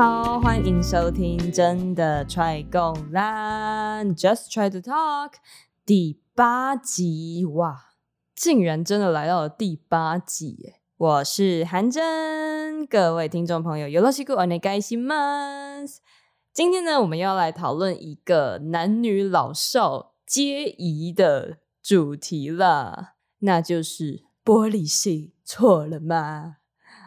好，欢迎收听《真的 try 够烂》，Just try to talk 第八集哇，竟然真的来到了第八集耶！我是韩真，各位听众朋友，よろしくお愿いします。今天呢，我们要来讨论一个男女老少皆宜的主题了，那就是玻璃心错了吗？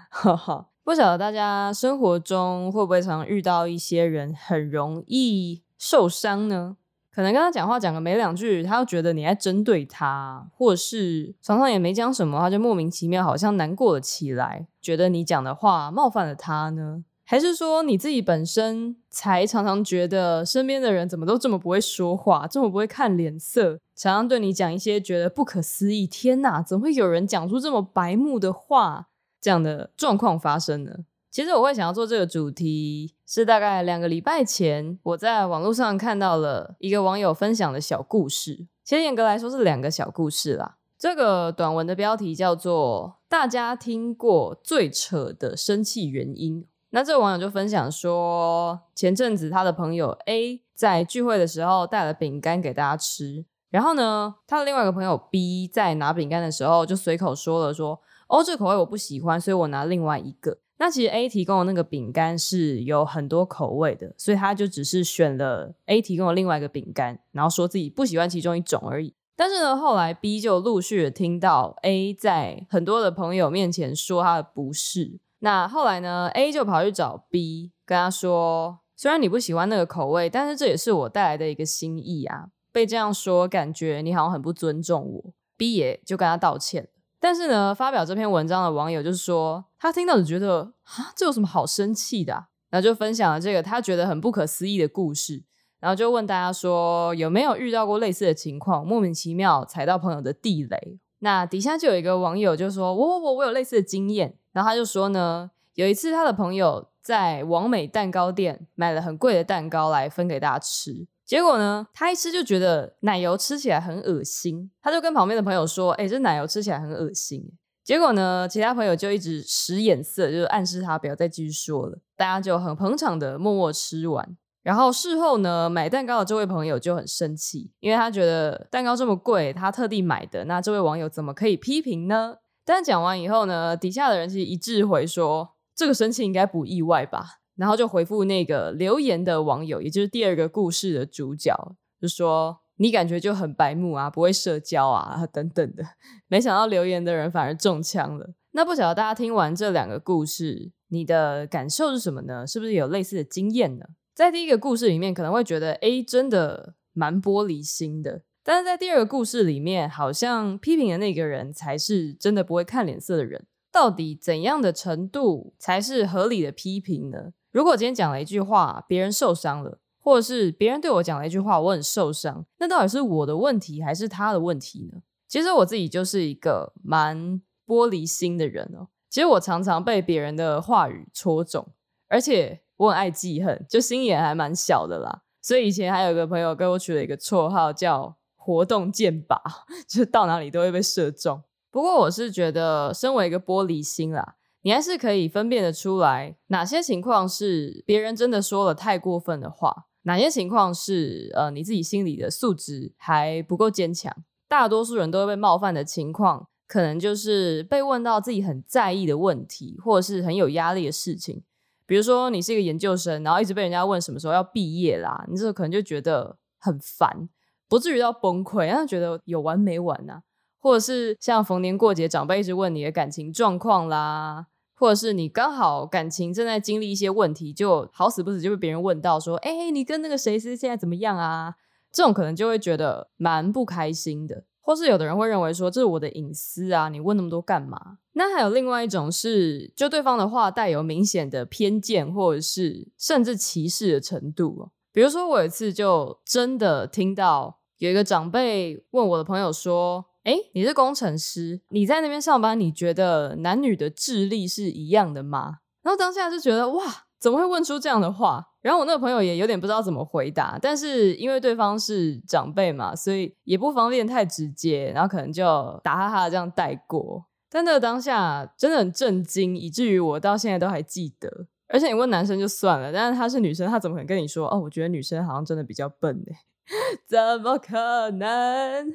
哈哈。 不晓得大家生活中会不会常遇到一些人很容易受伤呢？可能跟他讲话讲个没两句，他就觉得你在针对他，或是常常也没讲什么，他就莫名其妙好像难过了起来，觉得你讲的话冒犯了他呢？还是说你自己本身才常常觉得身边的人怎么都这么不会说话，这么不会看脸色，常常对你讲一些觉得不可思议，天哪，怎么会有人讲出这么白目的话？这样的状况发生呢？其实我会想要做这个主题，是大概两个礼拜前，我在网络上看到了一个网友分享的小故事。其实严格来说是两个小故事啦。这个短文的标题叫做“大家听过最扯的生气原因”。那这个网友就分享说，前阵子他的朋友 A 在聚会的时候带了饼干给大家吃，然后呢，他的另外一个朋友 B 在拿饼干的时候就随口说了说。哦，这个口味我不喜欢，所以我拿另外一个。那其实 A 提供的那个饼干是有很多口味的，所以他就只是选了 A 提供的另外一个饼干，然后说自己不喜欢其中一种而已。但是呢，后来 B 就陆续的听到 A 在很多的朋友面前说他的不是。那后来呢，A 就跑去找 B，跟他说：“虽然你不喜欢那个口味，但是这也是我带来的一个心意啊。”被这样说，感觉你好像很不尊重我。B 也就跟他道歉。但是呢，发表这篇文章的网友就是说，他听到就觉得啊，这有什么好生气的？然后就分享了这个他觉得很不可思议的故事，然后就问大家说，有没有遇到过类似的情况，莫名其妙踩到朋友的地雷？那底下就有一个网友就说，我我我我有类似的经验，然后他就说呢，有一次他的朋友在王美蛋糕店买了很贵的蛋糕来分给大家吃。结果呢，他一吃就觉得奶油吃起来很恶心，他就跟旁边的朋友说：“哎、这奶油吃起来很恶心。”结果呢，其他朋友就一直使眼色，就是暗示他不要再继续说了。大家就很捧场的默默吃完。然后事后呢，买蛋糕的这位朋友就很生气，因为他觉得蛋糕这么贵，他特地买的，那这位网友怎么可以批评呢？但讲完以后呢，底下的人其实一致回说：“这个生气应该不意外吧。”然后就回复那个留言的网友，也就是第二个故事的主角，就说你感觉就很白目啊，不会社交啊，等等的。没想到留言的人反而中枪了。那不晓得大家听完这两个故事，你的感受是什么呢？是不是有类似的经验呢？在第一个故事里面，可能会觉得 A 真的蛮玻璃心的，但是在第二个故事里面，好像批评的那个人才是真的不会看脸色的人。到底怎样的程度才是合理的批评呢？如果今天讲了一句话，别人受伤了，或者是别人对我讲了一句话，我很受伤，那到底是我的问题还是他的问题呢？其实我自己就是一个蛮玻璃心的人哦。其实我常常被别人的话语戳中，而且我很爱记恨，就心眼还蛮小的啦。所以以前还有一个朋友给我取了一个绰号叫“活动箭靶”，就是到哪里都会被射中。不过我是觉得，身为一个玻璃心啦。你还是可以分辨得出来，哪些情况是别人真的说了太过分的话，哪些情况是呃你自己心里的素质还不够坚强。大多数人都会被冒犯的情况，可能就是被问到自己很在意的问题，或者是很有压力的事情。比如说，你是一个研究生，然后一直被人家问什么时候要毕业啦，你这个可能就觉得很烦，不至于到崩溃，但是觉得有完没完啊？或者是像逢年过节，长辈一直问你的感情状况啦。或者是你刚好感情正在经历一些问题，就好死不死就被别人问到说：“哎，你跟那个谁是现在怎么样啊？”这种可能就会觉得蛮不开心的。或是有的人会认为说：“这是我的隐私啊，你问那么多干嘛？”那还有另外一种是，就对方的话带有明显的偏见，或者是甚至歧视的程度。比如说，我有一次就真的听到有一个长辈问我的朋友说。哎，你是工程师，你在那边上班，你觉得男女的智力是一样的吗？然后当下就觉得哇，怎么会问出这样的话？然后我那个朋友也有点不知道怎么回答，但是因为对方是长辈嘛，所以也不方便太直接，然后可能就打哈哈这样带过。但那个当下真的很震惊，以至于我到现在都还记得。而且你问男生就算了，但是他是女生，他怎么可能跟你说哦？我觉得女生好像真的比较笨呢？怎么可能？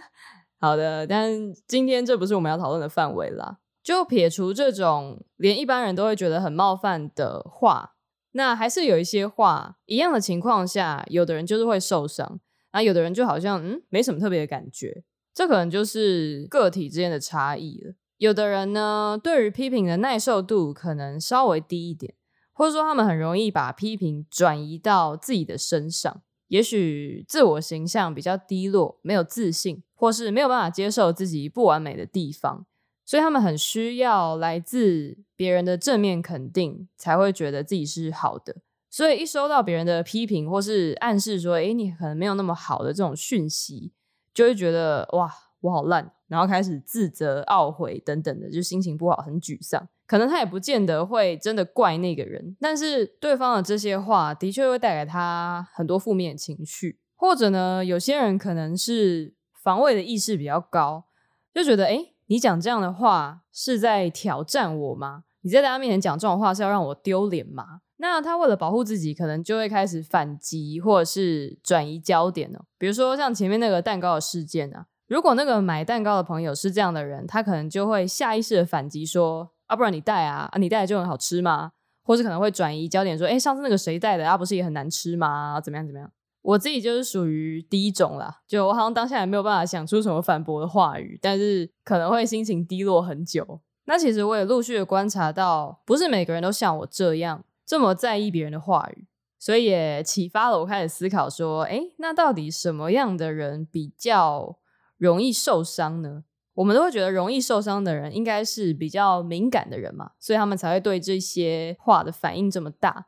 好的，但今天这不是我们要讨论的范围啦。就撇除这种连一般人都会觉得很冒犯的话，那还是有一些话，一样的情况下，有的人就是会受伤，啊，有的人就好像嗯没什么特别的感觉。这可能就是个体之间的差异了。有的人呢，对于批评的耐受度可能稍微低一点。或者说，他们很容易把批评转移到自己的身上，也许自我形象比较低落，没有自信，或是没有办法接受自己不完美的地方，所以他们很需要来自别人的正面肯定，才会觉得自己是好的。所以一收到别人的批评，或是暗示说“诶，你可能没有那么好的”这种讯息，就会觉得“哇，我好烂”，然后开始自责、懊悔等等的，就心情不好，很沮丧。可能他也不见得会真的怪那个人，但是对方的这些话的确会带给他很多负面情绪，或者呢，有些人可能是防卫的意识比较高，就觉得诶，你讲这样的话是在挑战我吗？你在大家面前讲这种话是要让我丢脸吗？那他为了保护自己，可能就会开始反击，或者是转移焦点哦。比如说像前面那个蛋糕的事件啊，如果那个买蛋糕的朋友是这样的人，他可能就会下意识的反击说。啊，不然你带啊，啊，你带就很好吃吗？或是可能会转移焦点，说，哎，上次那个谁带的啊，不是也很难吃吗？怎么样怎么样？我自己就是属于第一种啦，就我好像当下也没有办法想出什么反驳的话语，但是可能会心情低落很久。那其实我也陆续的观察到，不是每个人都像我这样这么在意别人的话语，所以也启发了我开始思考说，哎，那到底什么样的人比较容易受伤呢？我们都会觉得容易受伤的人应该是比较敏感的人嘛，所以他们才会对这些话的反应这么大。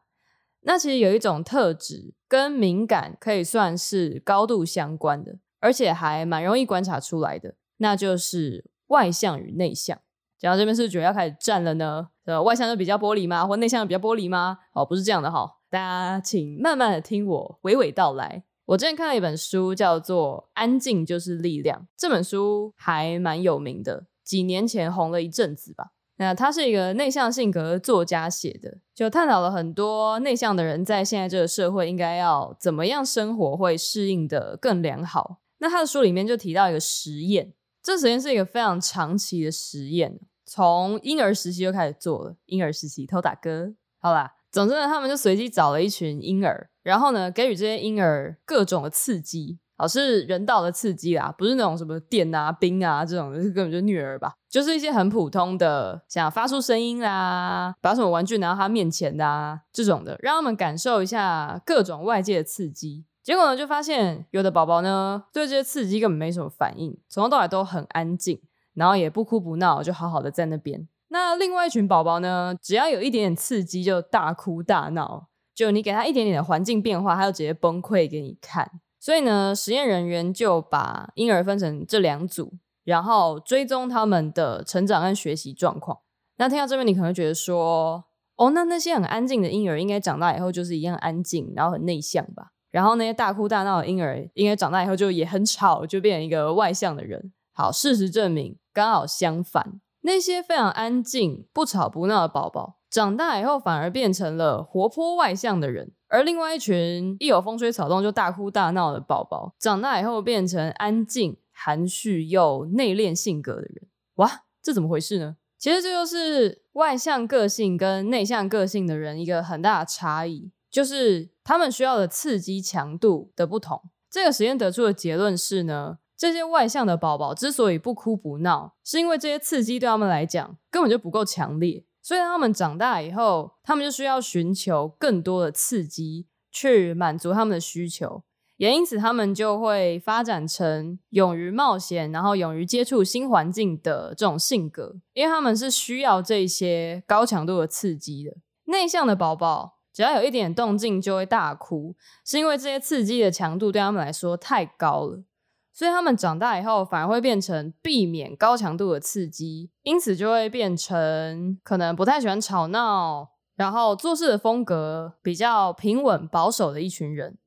那其实有一种特质跟敏感可以算是高度相关的，而且还蛮容易观察出来的，那就是外向与内向。讲到这边是不是觉得要开始战了呢？呃，外向就比较玻璃吗？或内向就比较玻璃吗？哦，不是这样的哈，大家请慢慢的听我娓娓道来。我之前看了一本书，叫做《安静就是力量》。这本书还蛮有名的，几年前红了一阵子吧。那他是一个内向性格作家写的，就探讨了很多内向的人在现在这个社会应该要怎么样生活，会适应得更良好。那他的书里面就提到一个实验，这实验是一个非常长期的实验，从婴儿时期就开始做了。婴儿时期偷打歌，好啦。总之呢，他们就随机找了一群婴儿，然后呢，给予这些婴儿各种的刺激，好，是人道的刺激啦，不是那种什么电啊、冰啊这种，根本就虐儿吧，就是一些很普通的，像发出声音啦，把什么玩具拿到他面前的啊，这种的，让他们感受一下各种外界的刺激。结果呢，就发现有的宝宝呢，对这些刺激根本没什么反应，从头到尾都很安静，然后也不哭不闹，就好好的在那边。那另外一群宝宝呢，只要有一点点刺激就大哭大闹，就你给他一点点的环境变化，他就直接崩溃给你看。所以呢，实验人员就把婴儿分成这两组，然后追踪他们的成长跟学习状况。那听到这边，你可能会觉得说，哦，那那些很安静的婴儿应该长大以后就是一样安静，然后很内向吧？然后那些大哭大闹的婴儿应该长大以后就也很吵，就变成一个外向的人。好，事实证明刚好相反。那些非常安静、不吵不闹的宝宝，长大以后反而变成了活泼外向的人；而另外一群一有风吹草动就大哭大闹的宝宝，长大以后变成安静、含蓄又内敛性格的人。哇，这怎么回事呢？其实这就是外向个性跟内向个性的人一个很大的差异，就是他们需要的刺激强度的不同。这个实验得出的结论是呢。这些外向的宝宝之所以不哭不闹，是因为这些刺激对他们来讲根本就不够强烈，所以他们长大以后，他们就需要寻求更多的刺激去满足他们的需求，也因此他们就会发展成勇于冒险，然后勇于接触新环境的这种性格，因为他们是需要这些高强度的刺激的。内向的宝宝只要有一点动静就会大哭，是因为这些刺激的强度对他们来说太高了。所以他们长大以后反而会变成避免高强度的刺激，因此就会变成可能不太喜欢吵闹，然后做事的风格比较平稳保守的一群人。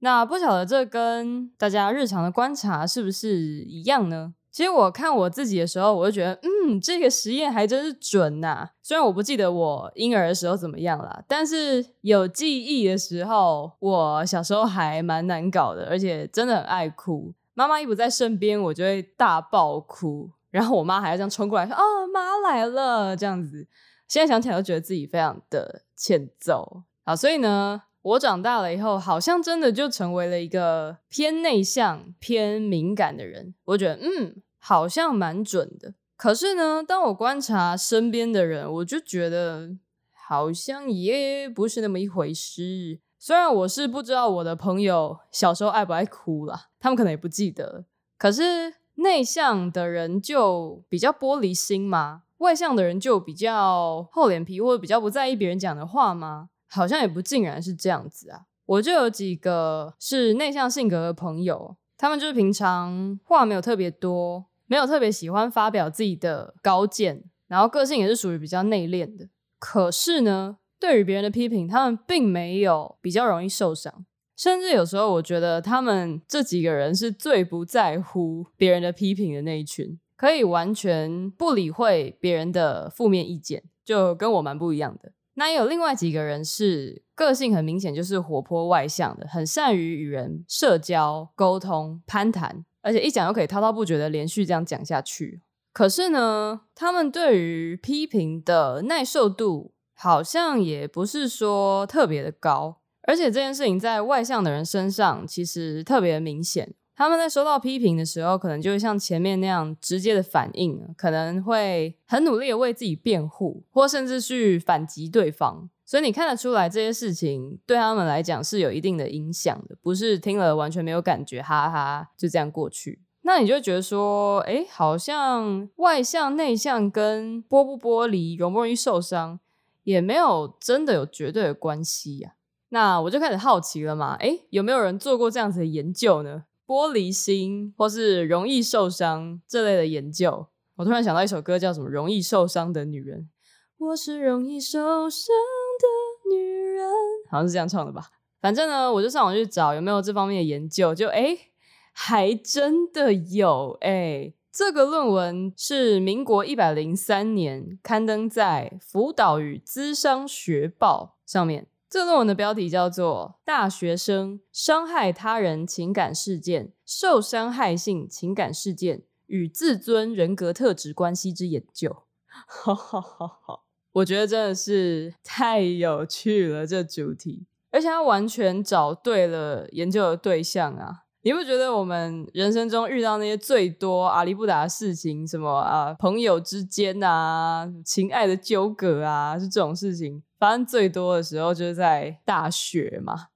那不晓得这跟大家日常的观察是不是一样呢？其实我看我自己的时候，我就觉得，嗯，这个实验还真是准呐、啊。虽然我不记得我婴儿的时候怎么样啦，但是有记忆的时候，我小时候还蛮难搞的，而且真的很爱哭。妈妈一不在身边，我就会大爆哭，然后我妈还要这样冲过来说：“哦，妈来了。”这样子，现在想起来都觉得自己非常的欠揍。好，所以呢，我长大了以后，好像真的就成为了一个偏内向、偏敏感的人。我觉得，嗯，好像蛮准的。可是呢，当我观察身边的人，我就觉得好像也不是那么一回事。虽然我是不知道我的朋友小时候爱不爱哭啦，他们可能也不记得。可是内向的人就比较玻璃心吗？外向的人就比较厚脸皮，或者比较不在意别人讲的话吗？好像也不尽然是这样子啊。我就有几个是内向性格的朋友，他们就是平常话没有特别多，没有特别喜欢发表自己的高见，然后个性也是属于比较内敛的。可是呢，对于别人的批评，他们并没有比较容易受伤，甚至有时候我觉得他们这几个人是最不在乎别人的批评的那一群，可以完全不理会别人的负面意见，就跟我蛮不一样的。那也有另外几个人是个性很明显就是活泼外向的，很善于与人社交、沟通、攀谈，而且一讲就可以滔滔不绝的连续这样讲下去。可是呢，他们对于批评的耐受度，好像也不是说特别的高，而且这件事情在外向的人身上其实特别明显。他们在收到批评的时候，可能就会像前面那样直接的反应，可能会很努力的为自己辩护，或甚至去反击对方。所以你看得出来，这些事情对他们来讲是有一定的影响的，不是听了完全没有感觉，哈哈，就这样过去。那你就觉得说，诶，好像外向、内向跟剥不剥离、容不容易受伤，也没有真的有绝对的关系呀、那我就开始好奇了嘛，诶，有没有人做过这样子的研究呢？玻璃心或是容易受伤这类的研究？我突然想到一首歌，叫什么《容易受伤的女人》。我是容易受伤的女人，好像是这样唱的吧。反正呢，我就上网去找有没有这方面的研究，就诶，还真的有诶。这个论文是民国一百零三年刊登在《辅导与咨商学报》上面。这论文的标题叫做《大学生伤害他人情感事件、受伤害性情感事件与自尊人格特质关系之研究》。好好好好，我觉得真的是太有趣了，这主题，而且他完全找对了研究的对象啊。你不觉得我们人生中遇到那些最多阿里不达的事情，什么啊，朋友之间啊，情爱的纠葛啊，是这种事情发生最多的时候，就是在大学嘛。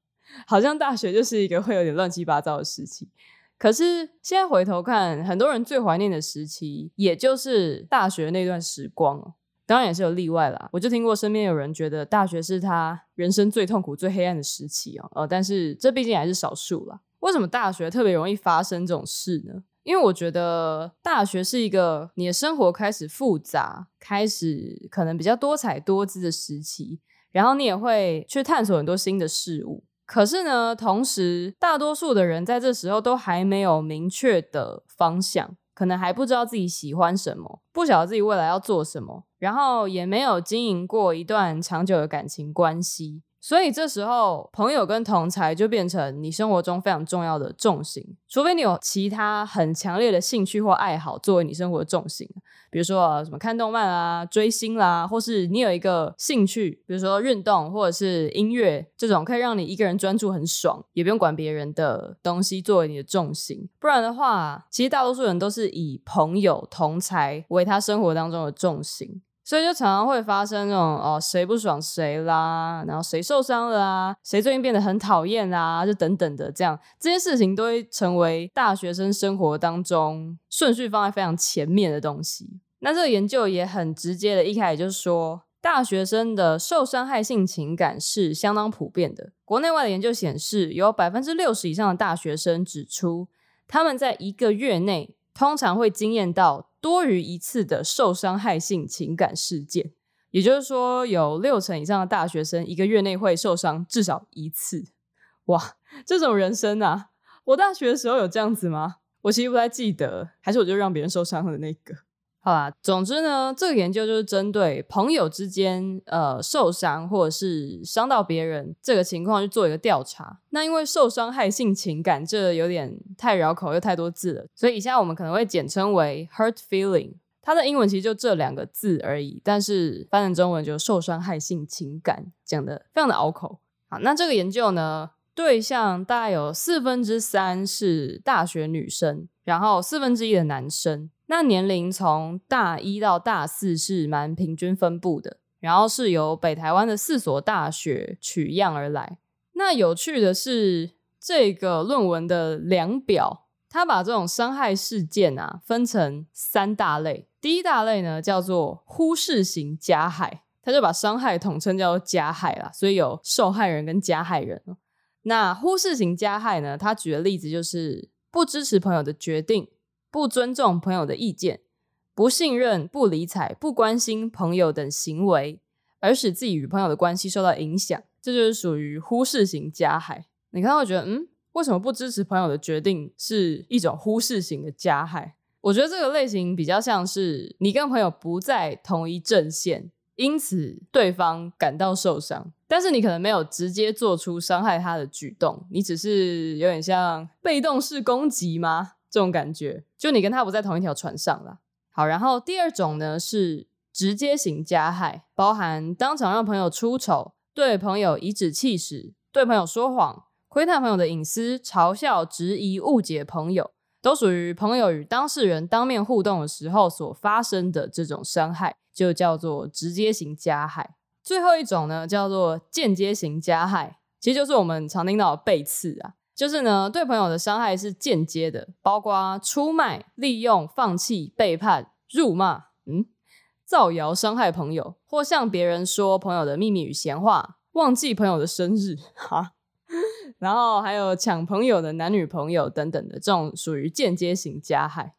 好像大学就是一个会有点乱七八糟的时期。可是现在回头看，很多人最怀念的时期，也就是大学那段时光。当然也是有例外啦。我就听过身边有人觉得大学是他人生最痛苦、最黑暗的时期哦。呃，但是这毕竟还是少数啦。为什么大学特别容易发生这种事呢？因为我觉得大学是一个你的生活开始复杂、开始可能比较多彩多姿的时期，然后你也会去探索很多新的事物。可是呢，同时大多数的人在这时候都还没有明确的方向，可能还不知道自己喜欢什么，不晓得自己未来要做什么，然后也没有经营过一段长久的感情关系。所以这时候，朋友跟同才就变成你生活中非常重要的重心，除非你有其他很强烈的兴趣或爱好作为你生活的重心，比如说，什么看动漫啊、追星啦，或是你有一个兴趣，比如说运动或者是音乐这种可以让你一个人专注很爽，也不用管别人的东西作为你的重心。不然的话，其实大多数人都是以朋友、同才为他生活当中的重心。所以就常常会发生那种哦，谁不爽谁啦，然后谁受伤了啊，谁最近变得很讨厌啊，就等等的这样，这些事情都会成为大学生生活当中顺序放在非常前面的东西。那这个研究也很直接的，一开始就是说，大学生的受伤害性情感是相当普遍的。国内外的研究显示，有百分之六十以上的大学生指出，他们在一个月内通常会惊艳到。多于一次的受伤害性情感事件，也就是说，有六成以上的大学生一个月内会受伤至少一次。哇，这种人生啊，我大学的时候有这样子吗？我其实不太记得，还是我就让别人受伤的那个。好啦，总之呢，这个研究就是针对朋友之间呃受伤或者是伤到别人这个情况去做一个调查。那因为受伤害性情感这有点太绕口又太多字了，所以以下我们可能会简称为 hurt feeling。它的英文其实就这两个字而已，但是翻成中文就受伤害性情感，讲得非常的拗口。好，那这个研究呢，对象大概有四分之三是大学女生，然后四分之一的男生。那年龄从大一到大四是蛮平均分布的，然后是由北台湾的四所大学取样而来。那有趣的是，这个论文的量表，它把这种伤害事件啊分成三大类。第一大类呢叫做忽视型加害，它就把伤害统称叫做加害啦，所以有受害人跟加害人。那忽视型加害呢，它举的例子就是不支持朋友的决定。不尊重朋友的意见，不信任、不理睬、不关心朋友等行为，而使自己与朋友的关系受到影响，这就是属于忽视型加害。你看，我觉得，嗯，为什么不支持朋友的决定是一种忽视型的加害？我觉得这个类型比较像是你跟朋友不在同一阵线，因此对方感到受伤，但是你可能没有直接做出伤害他的举动，你只是有点像被动式攻击吗？这种感觉，就你跟他不在同一条船上了。好，然后第二种呢是直接型加害，包含当场让朋友出丑、对朋友颐指气使、对朋友说谎、窥探朋友的隐私、嘲笑、质疑、误解朋友，都属于朋友与当事人当面互动的时候所发生的这种伤害，就叫做直接型加害。最后一种呢叫做间接型加害，其实就是我们常听到的背刺啊。就是呢，对朋友的伤害是间接的，包括出卖、利用、放弃、背叛、辱骂，嗯，造谣伤害朋友，或向别人说朋友的秘密与闲话，忘记朋友的生日，哈，然后还有抢朋友的男女朋友等等的，这种属于间接型加害。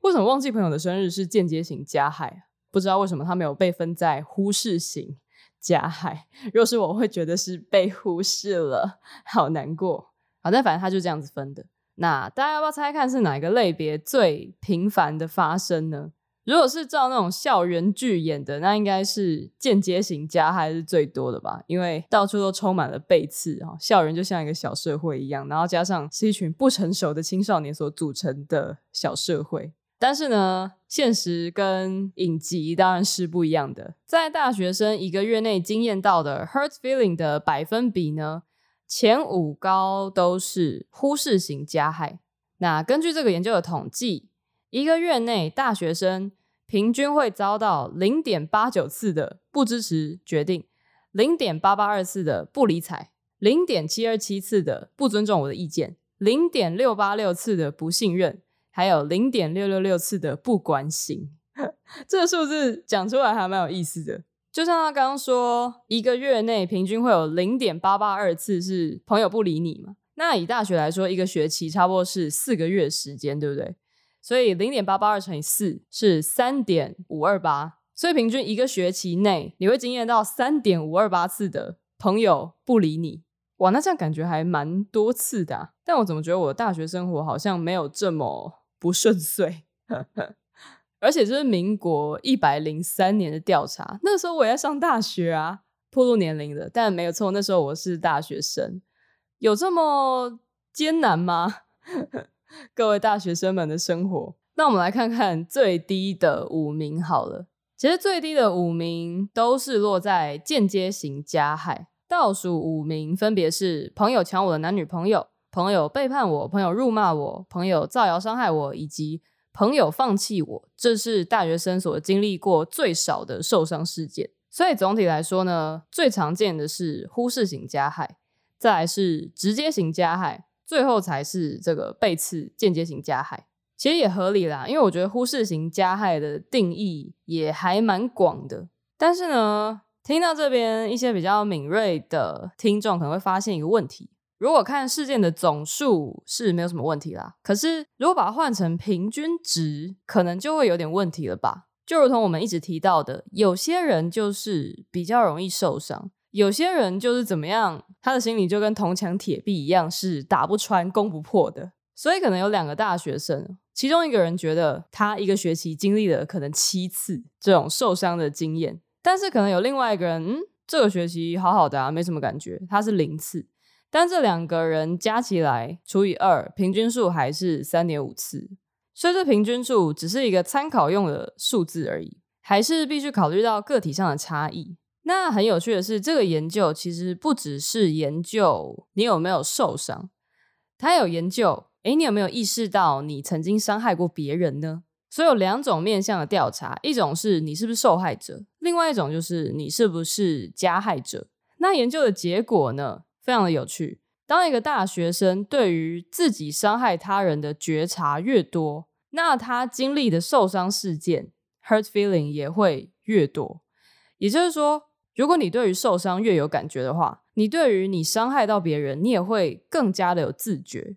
为什么忘记朋友的生日是间接型加害？不知道为什么他没有被分在忽视型加害。若是我会觉得是被忽视了，好难过。好，但反正他就这样子分的。那大家要不要猜猜看是哪一个类别最频繁的发生呢？如果是照那种校园剧演的，那应该是间接型加害是最多的吧？因为到处都充满了背刺啊，校园就像一个小社会一样，然后加上是一群不成熟的青少年所组成的小社会。但是呢，现实跟影集当然是不一样的。在大学生一个月内经验到的 hurt feeling 的百分比呢？前五高都是忽视型加害。那根据这个研究的统计，一个月内大学生平均会遭到零点八九次的不支持决定，零点八八二次的不理睬，零点七二七次的不尊重我的意见，零点六八六次的不信任，还有零点六六六次的不关心。这个数字讲出来还蛮有意思的。就像他刚刚说，一个月内平均会有零点八八二次是朋友不理你嘛？那以大学来说，一个学期差不多是四个月时间，对不对？所以零点八八二乘以四是三点五二八，所以平均一个学期内你会经验到三点五二八次的朋友不理你。哇，那这样感觉还蛮多次的啊。但我怎么觉得我的大学生活好像没有这么不顺遂？而且这是民国一百零三年的调查，那时候我也在上大学啊，暴露年龄的，但没有错，那时候我是大学生，有这么艰难吗？各位大学生们的生活，那我们来看看最低的五名好了。其实最低的五名都是落在间接型加害，倒数五名分别是朋友抢我的男女朋友、朋友背叛我、朋友辱骂我、朋友造谣伤害我，以及。朋友放弃我，这是大学生所经历过最少的受伤事件。所以总体来说呢，最常见的是忽视型加害，再来是直接型加害，最后才是这个背刺间接型加害。其实也合理啦，因为我觉得忽视型加害的定义也还蛮广的。但是呢，听到这边一些比较敏锐的听众可能会发现一个问题。如果看事件的总数是没有什么问题啦，可是如果把它换成平均值，可能就会有点问题了吧？就如同我们一直提到的，有些人就是比较容易受伤，有些人就是怎么样，他的心里就跟铜墙铁壁一样，是打不穿、攻不破的。所以可能有两个大学生，其中一个人觉得他一个学期经历了可能七次这种受伤的经验，但是可能有另外一个人，嗯，这个学期好好的啊，没什么感觉，他是零次。但这两个人加起来除以二，平均数还是三点五次。所以这平均数只是一个参考用的数字而已，还是必须考虑到个体上的差异。那很有趣的是，这个研究其实不只是研究你有没有受伤，他有研究。诶，你有没有意识到你曾经伤害过别人呢？所以有两种面向的调查，一种是你是不是受害者，另外一种就是你是不是加害者。那研究的结果呢，非常的有趣。当一个大学生对于自己伤害他人的觉察越多，那他经历的受伤事件 （hurt feeling） 也会越多。也就是说，如果你对于受伤越有感觉的话，你对于你伤害到别人，你也会更加的有自觉。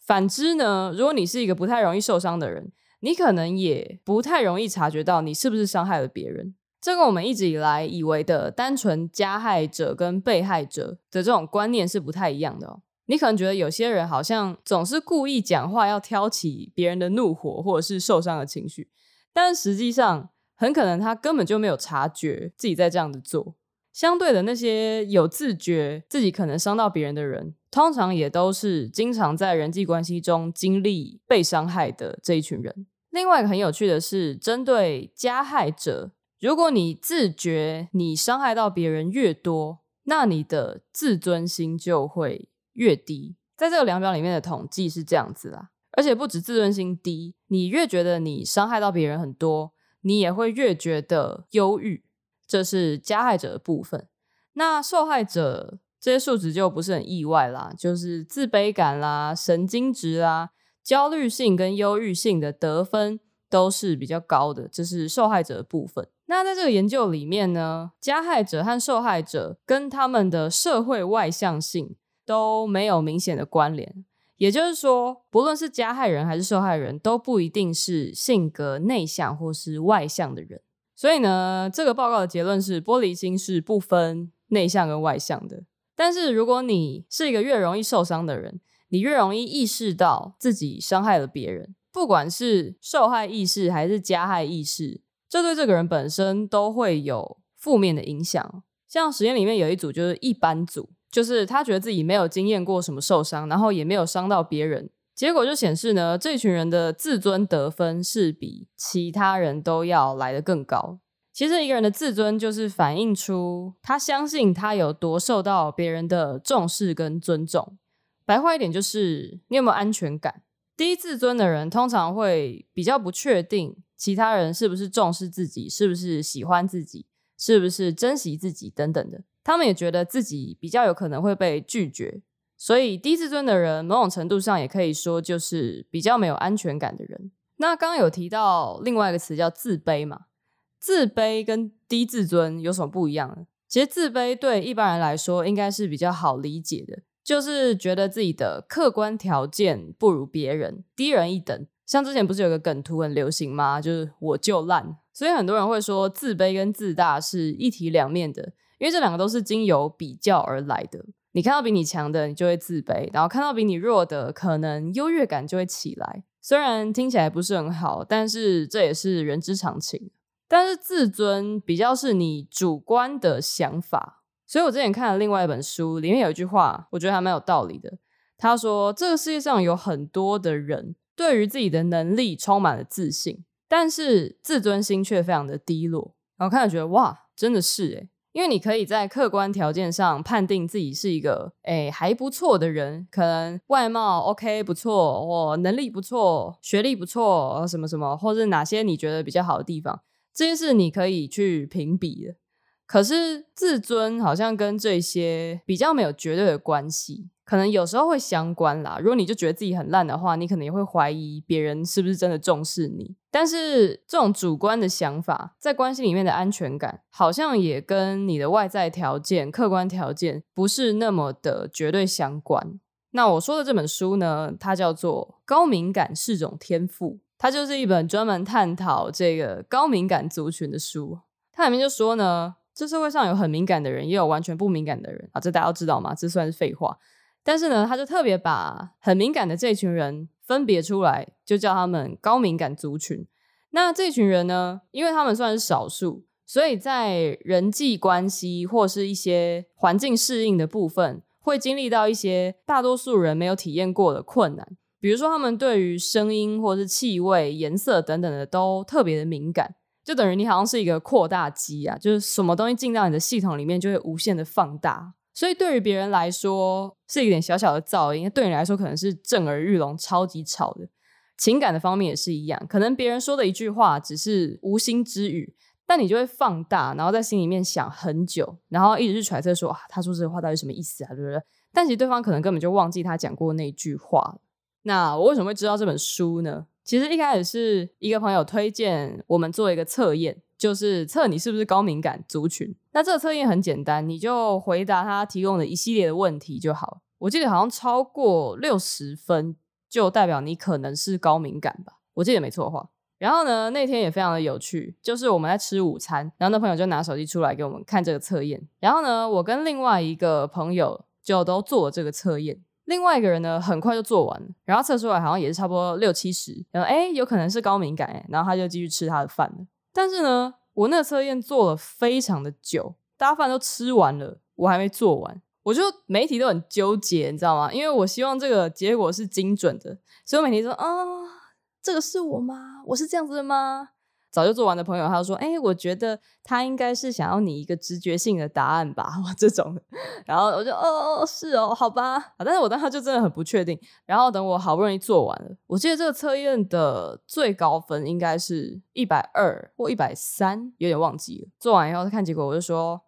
反之呢，如果你是一个不太容易受伤的人，你可能也不太容易察觉到你是不是伤害了别人。这跟我们一直以来以为的单纯加害者跟被害者的这种观念是不太一样的哦。你可能觉得有些人好像总是故意讲话要挑起别人的怒火或者是受伤的情绪，但实际上很可能他根本就没有察觉自己在这样子做。相对的，那些有自觉自己可能伤到别人的人，通常也都是经常在人际关系中经历被伤害的这一群人。另外一个很有趣的是，针对加害者，如果你自觉你伤害到别人越多，那你的自尊心就会越低。在这个量表里面的统计是这样子啦，而且不止自尊心低，你越觉得你伤害到别人很多，你也会越觉得忧郁。这是加害者的部分，那受害者这些数值就不是很意外啦，就是自卑感啦、神经质啦、焦虑性跟忧郁性的得分都是比较高的，这是受害者的部分。那在这个研究里面呢，加害者和受害者跟他们的社会外向性都没有明显的关联，也就是说，不论是加害人还是受害人，都不一定是性格内向或是外向的人。所以呢，这个报告的结论是，玻璃心是不分内向跟外向的。但是，如果你是一个越容易受伤的人，你越容易意识到自己伤害了别人，不管是受害意识还是加害意识，这对这个人本身都会有负面的影响。像实验里面有一组就是一般组，就是他觉得自己没有经验过什么受伤，然后也没有伤到别人。结果就显示呢，这群人的自尊得分是比其他人都要来得更高。其实一个人的自尊就是反映出他相信他有多受到别人的重视跟尊重。白话一点就是，你有没有安全感？低自尊的人通常会比较不确定其他人是不是重视自己，是不是喜欢自己，是不是珍惜自己等等的。他们也觉得自己比较有可能会被拒绝。所以低自尊的人，某种程度上也可以说就是比较没有安全感的人。那刚刚有提到另外一个词叫自卑嘛？自卑跟低自尊有什么不一样呢？其实自卑对一般人来说应该是比较好理解的，就是觉得自己的客观条件不如别人，低人一等。像之前不是有个梗图很流行吗？就是我就烂。所以很多人会说自卑跟自大是一体两面的，因为这两个都是经由比较而来的。你看到比你强的，你就会自卑；然后看到比你弱的，可能优越感就会起来。虽然听起来不是很好，但是这也是人之常情。但是自尊比较是你主观的想法，所以我之前看了另外一本书，里面有一句话，我觉得还蛮有道理的。他说：“这个世界上有很多的人对于自己的能力充满了自信，但是自尊心却非常的低落。”然后看了觉得哇，真的是诶。因为你可以在客观条件上判定自己是一个诶还不错的人，可能外貌 OK 不错，或能力不错，学历不错，什么什么，或是哪些你觉得比较好的地方，这些是你可以去评比的。可是自尊好像跟这些比较没有绝对的关系。可能有时候会相关啦。如果你就觉得自己很烂的话，你可能也会怀疑别人是不是真的重视你。但是这种主观的想法，在关系里面的安全感，好像也跟你的外在条件、客观条件不是那么的绝对相关。那我说的这本书呢，它叫做《高敏感是种天赋》，它就是一本专门探讨这个高敏感族群的书。它里面就说呢，这社会上有很敏感的人，也有完全不敏感的人啊，这大家都知道吗？这算是废话。但是呢，他就特别把很敏感的这群人分别出来，就叫他们高敏感族群。那这群人呢，因为他们算是少数，所以在人际关系或是一些环境适应的部分，会经历到一些大多数人没有体验过的困难。比如说，他们对于声音或是气味、颜色等等的都特别的敏感，就等于你好像是一个扩大机啊，就是什么东西进到你的系统里面，就会无限的放大。所以对于别人来说是一点小小的噪音，对你来说可能是震耳欲聋、超级吵的。情感的方面也是一样，可能别人说的一句话只是无心之语，但你就会放大，然后在心里面想很久，然后一直去揣测说啊，他说这个话到底什么意思啊，对不对？但其实对方可能根本就忘记他讲过那句话。那我为什么会知道这本书呢？其实一开始是一个朋友推荐我们做一个测验。就是测你是不是高敏感族群。那这个测验很简单，你就回答他提供的一系列的问题就好。我记得好像超过六十分，就代表你可能是高敏感吧。我记得没错的话。然后呢，那天也非常的有趣，就是我们在吃午餐，然后那朋友就拿手机出来给我们看这个测验。然后呢，我跟另外一个朋友就都做了这个测验。另外一个人呢，很快就做完了，然后测出来好像也是差不多六七十。然后哎，有可能是高敏感哎，然后他就继续吃他的饭了。但是呢，我那个测验做了非常的久，大家饭都吃完了，我还没做完，我就媒体都很纠结，你知道吗？因为我希望这个结果是精准的，所以我每题说啊、这个是我吗？我是这样子的吗？早就做完的朋友，他就说：“哎、我觉得他应该是想要你一个直觉性的答案吧，这种。”然后我就：“哦哦，是哦，好吧。”但是我当时就真的很不确定。然后等我好不容易做完了，我记得这个测验的最高分应该是一百二或一百三，有点忘记了。做完以后看结果，我就说：“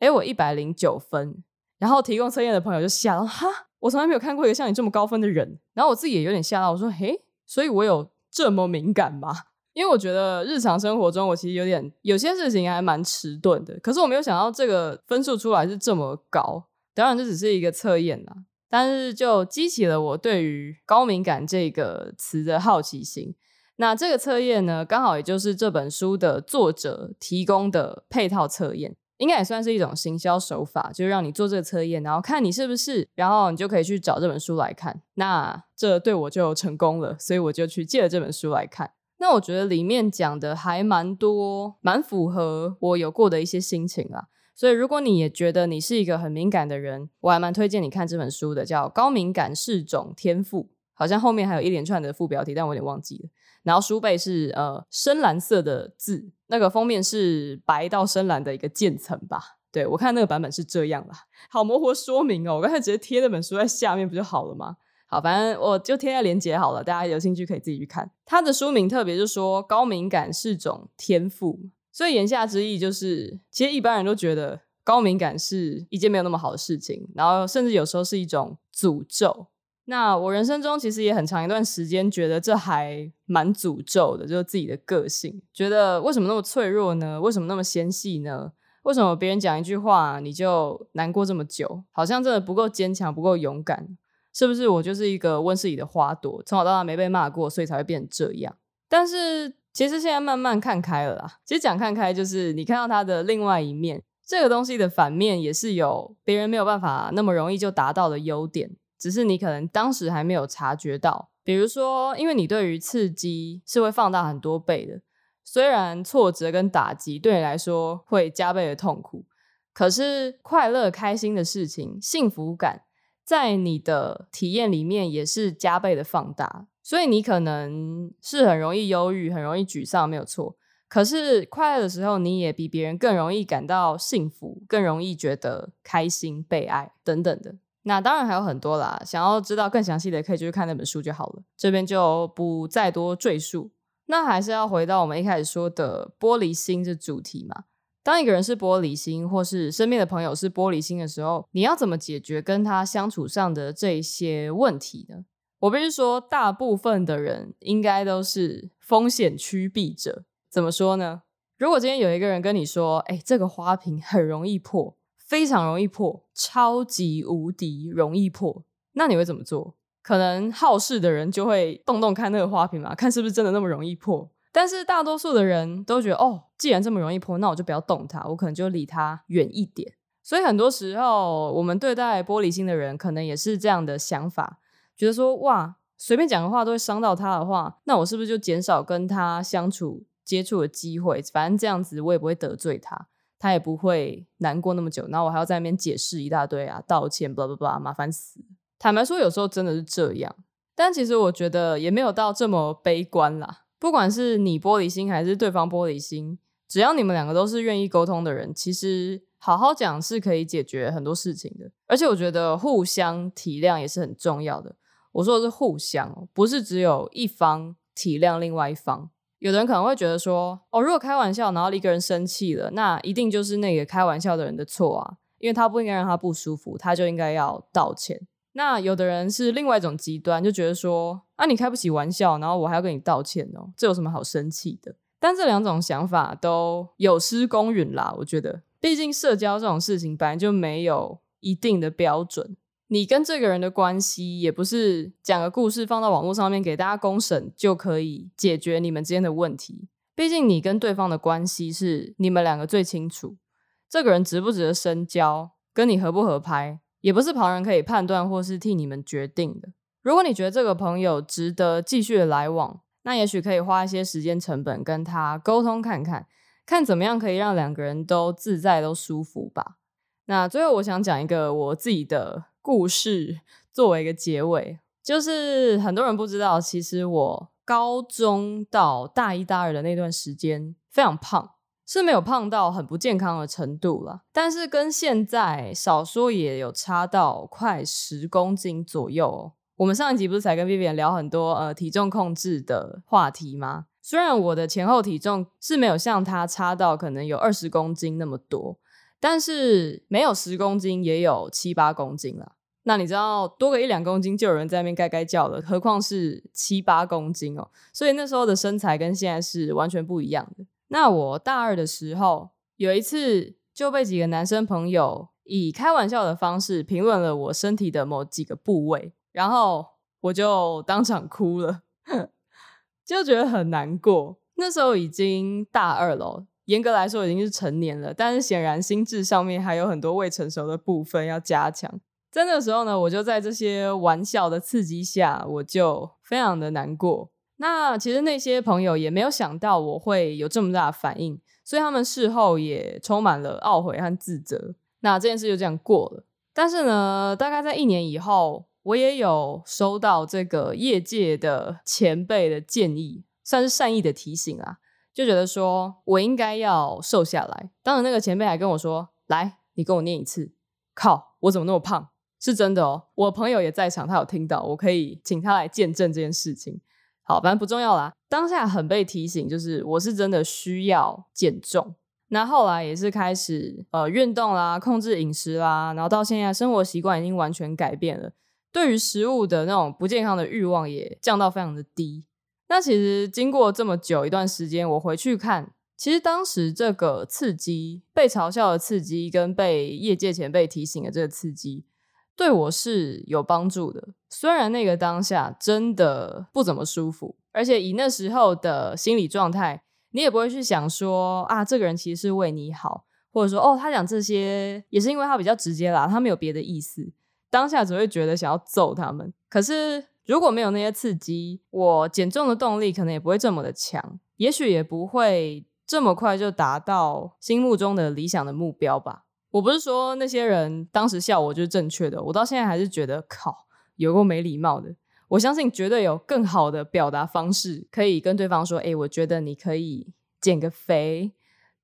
哎、我一百零九分。”然后提供测验的朋友就吓到：“哈，我从来没有看过一个像你这么高分的人。”然后我自己也有点吓到，我说：“嘿，所以我有这么敏感吗？”因为我觉得日常生活中，我其实有点有些事情还蛮迟钝的。可是我没有想到这个分数出来是这么高。当然，这只是一个测验啦，但是就激起了我对于高敏感这个词的好奇心。那这个测验呢，刚好也就是这本书的作者提供的配套测验，应该也算是一种行销手法，就是让你做这个测验，然后看你是不是，然后你就可以去找这本书来看。那这对我就成功了，所以我就去借了这本书来看。那我觉得里面讲的还蛮多，蛮符合我有过的一些心情啊。所以如果你也觉得你是一个很敏感的人，我还蛮推荐你看这本书的，叫《高敏感是种天赋》。好像后面还有一连串的副标题，但我有点忘记了。然后书背是呃深蓝色的字，那个封面是白到深蓝的一个渐层吧。对，我看那个版本是这样啦。好模糊说明哦，我刚才直接贴那本书在下面不就好了吗？好，反正我就贴在链接好了，大家有兴趣可以自己去看。它的书名特别就说高敏感是种天赋，所以言下之意就是，其实一般人都觉得高敏感是一件没有那么好的事情，然后甚至有时候是一种诅咒。那我人生中其实也很长一段时间觉得这还蛮诅咒的，就是自己的个性，觉得为什么那么脆弱呢？为什么那么纤细呢？为什么别人讲一句话你就难过这么久？好像真的不够坚强，不够勇敢。是不是我就是一个温室里的花朵，从小到大没被骂过，所以才会变成这样？但是其实现在慢慢看开了啦。其实讲看开，就是你看到它的另外一面，这个东西的反面也是有别人没有办法那么容易就达到的优点，只是你可能当时还没有察觉到。比如说，因为你对于刺激是会放大很多倍的，虽然挫折跟打击对你来说会加倍的痛苦，可是快乐、开心的事情、幸福感。在你的体验里面也是加倍的放大，所以你可能是很容易忧郁、很容易沮丧，没有错。可是快乐的时候，你也比别人更容易感到幸福，更容易觉得开心、被爱等等的。那当然还有很多啦，想要知道更详细的，可以去看那本书就好了。这边就不再多赘述。那还是要回到我们一开始说的玻璃心这主题嘛。当一个人是玻璃心，或是身边的朋友是玻璃心的时候，你要怎么解决跟他相处上的这些问题呢？我必须说，大部分的人应该都是风险趋避者。怎么说呢？如果今天有一个人跟你说：“哎，这个花瓶很容易破，非常容易破，超级无敌容易破”，那你会怎么做？可能好事的人就会动动看那个花瓶嘛，看是不是真的那么容易破。但是大多数的人都觉得，哦，既然这么容易破，那我就不要动它，我可能就离它远一点。所以很多时候，我们对待玻璃心的人，可能也是这样的想法，觉得说，哇，随便讲个话都会伤到他的话，那我是不是就减少跟他相处接触的机会？反正这样子我也不会得罪他，他也不会难过那么久。然后我还要在那边解释一大堆啊，道歉，blah blah blah，麻烦死。坦白说，有时候真的是这样。但其实我觉得也没有到这么悲观啦。不管是你玻璃心还是对方玻璃心，只要你们两个都是愿意沟通的人，其实好好讲是可以解决很多事情的。而且我觉得互相体谅也是很重要的。我说的是互相，不是只有一方体谅另外一方。有的人可能会觉得说，哦，如果开玩笑，然后一个人生气了，那一定就是那个开玩笑的人的错啊，因为他不应该让他不舒服，他就应该要道歉。那有的人是另外一种极端，就觉得说，啊，你开不起玩笑，然后我还要跟你道歉哦，这有什么好生气的？但这两种想法都有失公允啦，我觉得，毕竟社交这种事情本来就没有一定的标准，你跟这个人的关系也不是讲个故事放到网络上面给大家公审就可以解决你们之间的问题，毕竟你跟对方的关系是你们两个最清楚，这个人值不值得深交，跟你合不合拍。也不是旁人可以判断或是替你们决定的。如果你觉得这个朋友值得继续的来往，那也许可以花一些时间成本跟他沟通看看，看怎么样可以让两个人都自在、都舒服吧。那最后我想讲一个我自己的故事作为一个结尾，就是很多人不知道，其实我高中到大一、大二的那段时间非常胖。是没有胖到很不健康的程度了，但是跟现在少说也有差到快十公斤左右。我们上一集不是才跟 Vivian 聊很多呃体重控制的话题吗？虽然我的前后体重是没有像他差到可能有二十公斤那么多，但是没有十公斤也有七八公斤了。那你知道多个一两公斤就有人在那边该该叫了，何况是七八公斤哦。所以那时候的身材跟现在是完全不一样的。那我大二的时候，有一次就被几个男生朋友以开玩笑的方式评论了我身体的某几个部位，然后我就当场哭了，就觉得很难过。那时候已经大二了，严格来说已经是成年了，但是显然心智上面还有很多未成熟的部分要加强。在那个时候呢，我就在这些玩笑的刺激下，我就非常的难过。那其实那些朋友也没有想到我会有这么大的反应，所以他们事后也充满了懊悔和自责。那这件事就这样过了。但是呢，大概在一年以后，我也有收到这个业界的前辈的建议，算是善意的提醒啊，就觉得说我应该要瘦下来。当然，那个前辈还跟我说：“来，你跟我念一次。”靠，我怎么那么胖？是真的哦，我朋友也在场，他有听到，我可以请他来见证这件事情。好，反正不重要啦。当下很被提醒，就是我是真的需要减重。那后来也是开始呃运动啦，控制饮食啦，然后到现在生活习惯已经完全改变了。对于食物的那种不健康的欲望也降到非常的低。那其实经过这么久一段时间，我回去看，其实当时这个刺激，被嘲笑的刺激，跟被业界前辈提醒的这个刺激。对我是有帮助的，虽然那个当下真的不怎么舒服，而且以那时候的心理状态，你也不会去想说啊，这个人其实是为你好，或者说哦，他讲这些也是因为他比较直接啦，他没有别的意思。当下只会觉得想要揍他们。可是如果没有那些刺激，我减重的动力可能也不会这么的强，也许也不会这么快就达到心目中的理想的目标吧。我不是说那些人当时笑我就是正确的，我到现在还是觉得靠，有够没礼貌的。我相信绝对有更好的表达方式，可以跟对方说：“诶，我觉得你可以减个肥。”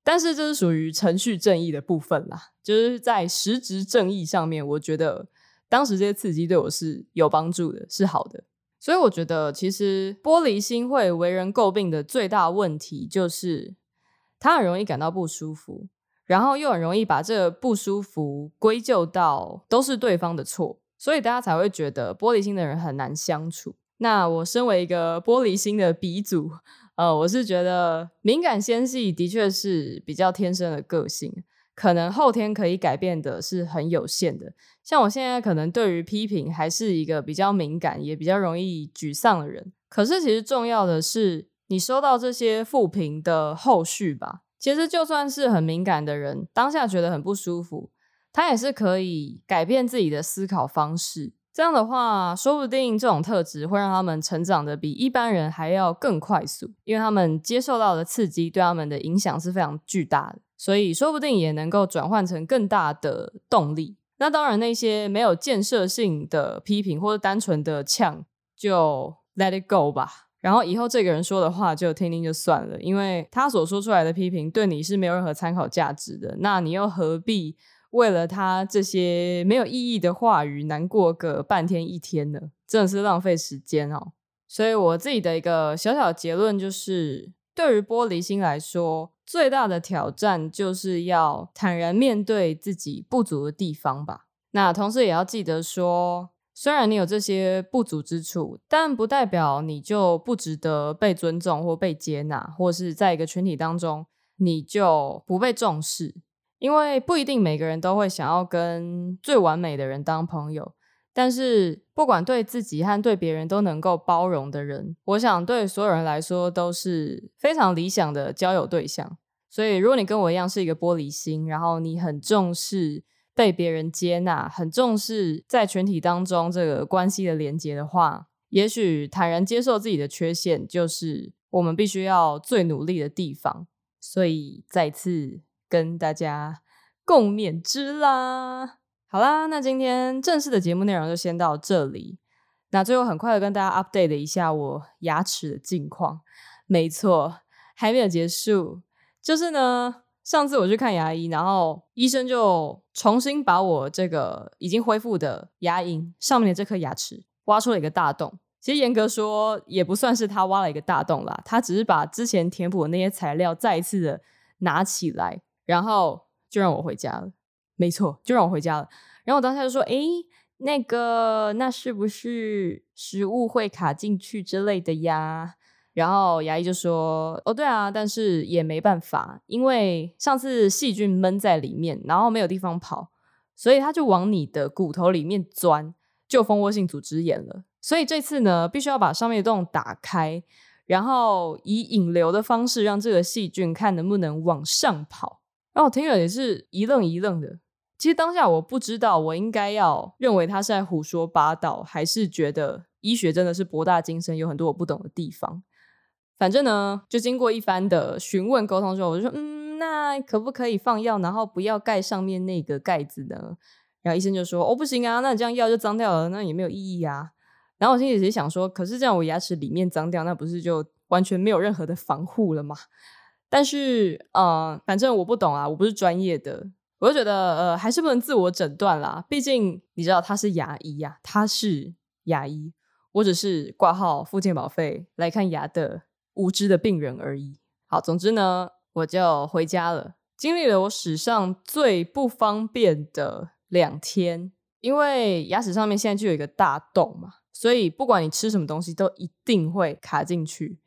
但是这是属于程序正义的部分啦，就是在实质正义上面，我觉得当时这些刺激对我是有帮助的，是好的。所以我觉得，其实玻璃心会为人诟病的最大问题，就是他很容易感到不舒服。然后又很容易把这不舒服归咎到都是对方的错，所以大家才会觉得玻璃心的人很难相处。那我身为一个玻璃心的鼻祖，呃，我是觉得敏感纤细的确是比较天生的个性，可能后天可以改变的是很有限的。像我现在可能对于批评还是一个比较敏感，也比较容易沮丧的人。可是其实重要的是你收到这些负评的后续吧。其实就算是很敏感的人，当下觉得很不舒服，他也是可以改变自己的思考方式。这样的话，说不定这种特质会让他们成长的比一般人还要更快速，因为他们接受到的刺激对他们的影响是非常巨大的，所以说不定也能够转换成更大的动力。那当然，那些没有建设性的批评或者单纯的呛，就 let it go 吧。然后以后这个人说的话就听听就算了，因为他所说出来的批评对你是没有任何参考价值的。那你又何必？为了他这些没有意义的话语，难过个半天一天呢，真的是浪费时间哦。所以我自己的一个小小结论就是，对于玻璃心来说，最大的挑战就是要坦然面对自己不足的地方吧。那同时也要记得说，虽然你有这些不足之处，但不代表你就不值得被尊重或被接纳，或是在一个群体当中你就不被重视。因为不一定每个人都会想要跟最完美的人当朋友，但是不管对自己和对别人都能够包容的人，我想对所有人来说都是非常理想的交友对象。所以，如果你跟我一样是一个玻璃心，然后你很重视被别人接纳，很重视在群体当中这个关系的连接的话，也许坦然接受自己的缺陷，就是我们必须要最努力的地方。所以，再次。跟大家共勉之啦！好啦，那今天正式的节目内容就先到这里。那最后很快的跟大家 update 了一下我牙齿的近况。没错，还没有结束。就是呢，上次我去看牙医，然后医生就重新把我这个已经恢复的牙龈上面的这颗牙齿挖出了一个大洞。其实严格说，也不算是他挖了一个大洞啦，他只是把之前填补的那些材料再一次的拿起来。然后就让我回家了，没错，就让我回家了。然后我当下就说：“诶，那个，那是不是食物会卡进去之类的呀？”然后牙医就说：“哦，对啊，但是也没办法，因为上次细菌闷在里面，然后没有地方跑，所以它就往你的骨头里面钻，就蜂窝性组织炎了。所以这次呢，必须要把上面的洞打开，然后以引流的方式让这个细菌看能不能往上跑。”然后我听了也是一愣一愣的。其实当下我不知道，我应该要认为他是在胡说八道，还是觉得医学真的是博大精深，有很多我不懂的地方。反正呢，就经过一番的询问沟通之后，我就说，嗯，那可不可以放药，然后不要盖上面那个盖子呢？然后医生就说，哦，不行啊，那你这样药就脏掉了，那也没有意义啊。然后我心里只想说，可是这样我牙齿里面脏掉，那不是就完全没有任何的防护了吗？但是，呃，反正我不懂啊，我不是专业的，我就觉得，呃，还是不能自我诊断啦。毕竟你知道他是牙医呀，他是牙医，我只是挂号付健保费来看牙的无知的病人而已。好，总之呢，我就回家了，经历了我史上最不方便的两天，因为牙齿上面现在就有一个大洞嘛，所以不管你吃什么东西，都一定会卡进去。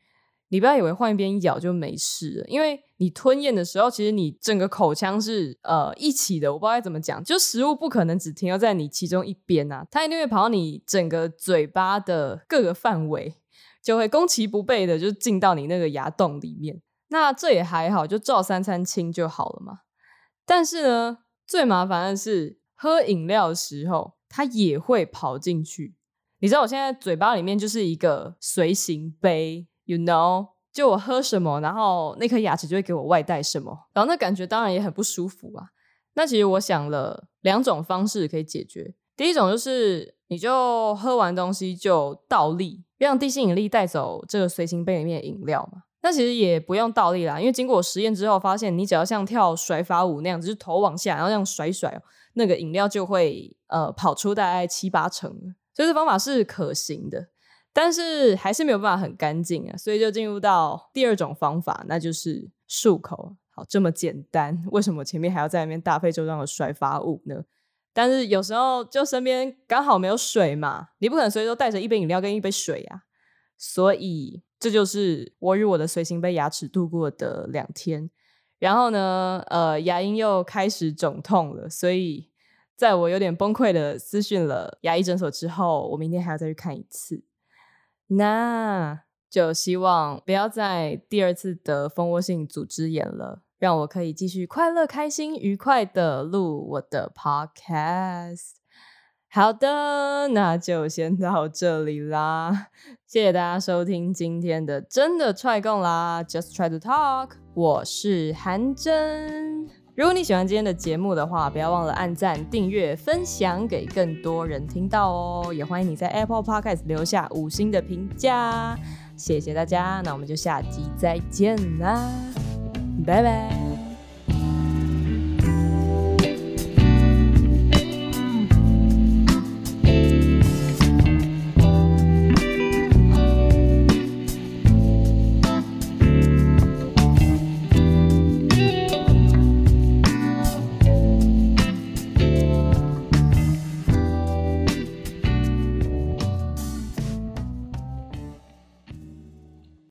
你不要以为换一边咬就没事了，因为你吞咽的时候，其实你整个口腔是呃一起的。我不知道该怎么讲，就食物不可能只停留在你其中一边啊，它一定会跑到你整个嘴巴的各个范围，就会攻其不备的就进到你那个牙洞里面。那这也还好，就照三餐清就好了嘛。但是呢，最麻烦的是喝饮料的时候，它也会跑进去。你知道我现在嘴巴里面就是一个随行杯。You know，就我喝什么，然后那颗牙齿就会给我外带什么，然后那感觉当然也很不舒服啊。那其实我想了两种方式可以解决。第一种就是你就喝完东西就倒立，让地心引力带走这个随行杯里面的饮料嘛。那其实也不用倒立啦，因为经过我实验之后发现，你只要像跳甩发舞那样子，就头往下，然后这样甩甩，那个饮料就会呃跑出大概七八成，所以这方法是可行的。但是还是没有办法很干净啊，所以就进入到第二种方法，那就是漱口。好，这么简单，为什么前面还要在那边大费周章的甩发物呢？但是有时候就身边刚好没有水嘛，你不可能随时都带着一杯饮料跟一杯水啊。所以这就是我与我的随行杯牙齿度过的两天。然后呢，呃，牙龈又开始肿痛了，所以在我有点崩溃的私讯了牙医诊所之后，我明天还要再去看一次。那就希望不要再第二次得蜂窝性组织炎了。让我可以继续快乐、开心、愉快的录我的 podcast。好的，那就先到这里啦。谢谢大家收听今天的真的踹共啦，Just try to talk。我是韩真。如果你喜欢今天的节目的话，不要忘了按赞、订阅、分享给更多人听到哦。也欢迎你在 Apple Podcast 留下五星的评价。谢谢大家，那我们就下集再见啦，拜拜。